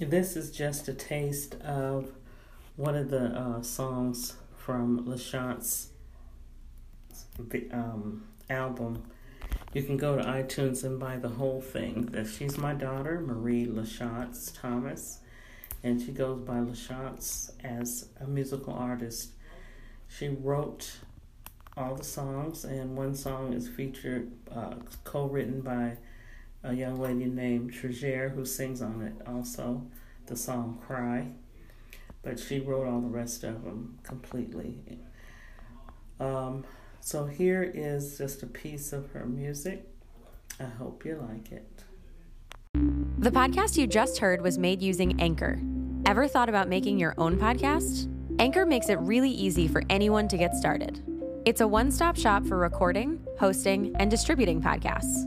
This is just a taste of one of the uh, songs from LaShance's um, album. You can go to iTunes and buy the whole thing. She's my daughter, Marie LaShance Thomas, and she goes by LaShance as a musical artist. She wrote all the songs, and one song is featured, uh, co-written by a young lady named Trigere who sings on it also, the song Cry. But she wrote all the rest of them completely. Um, so here is just a piece of her music. I hope you like it. The podcast you just heard was made using Anchor. Ever thought about making your own podcast? Anchor makes it really easy for anyone to get started. It's a one stop shop for recording, hosting, and distributing podcasts.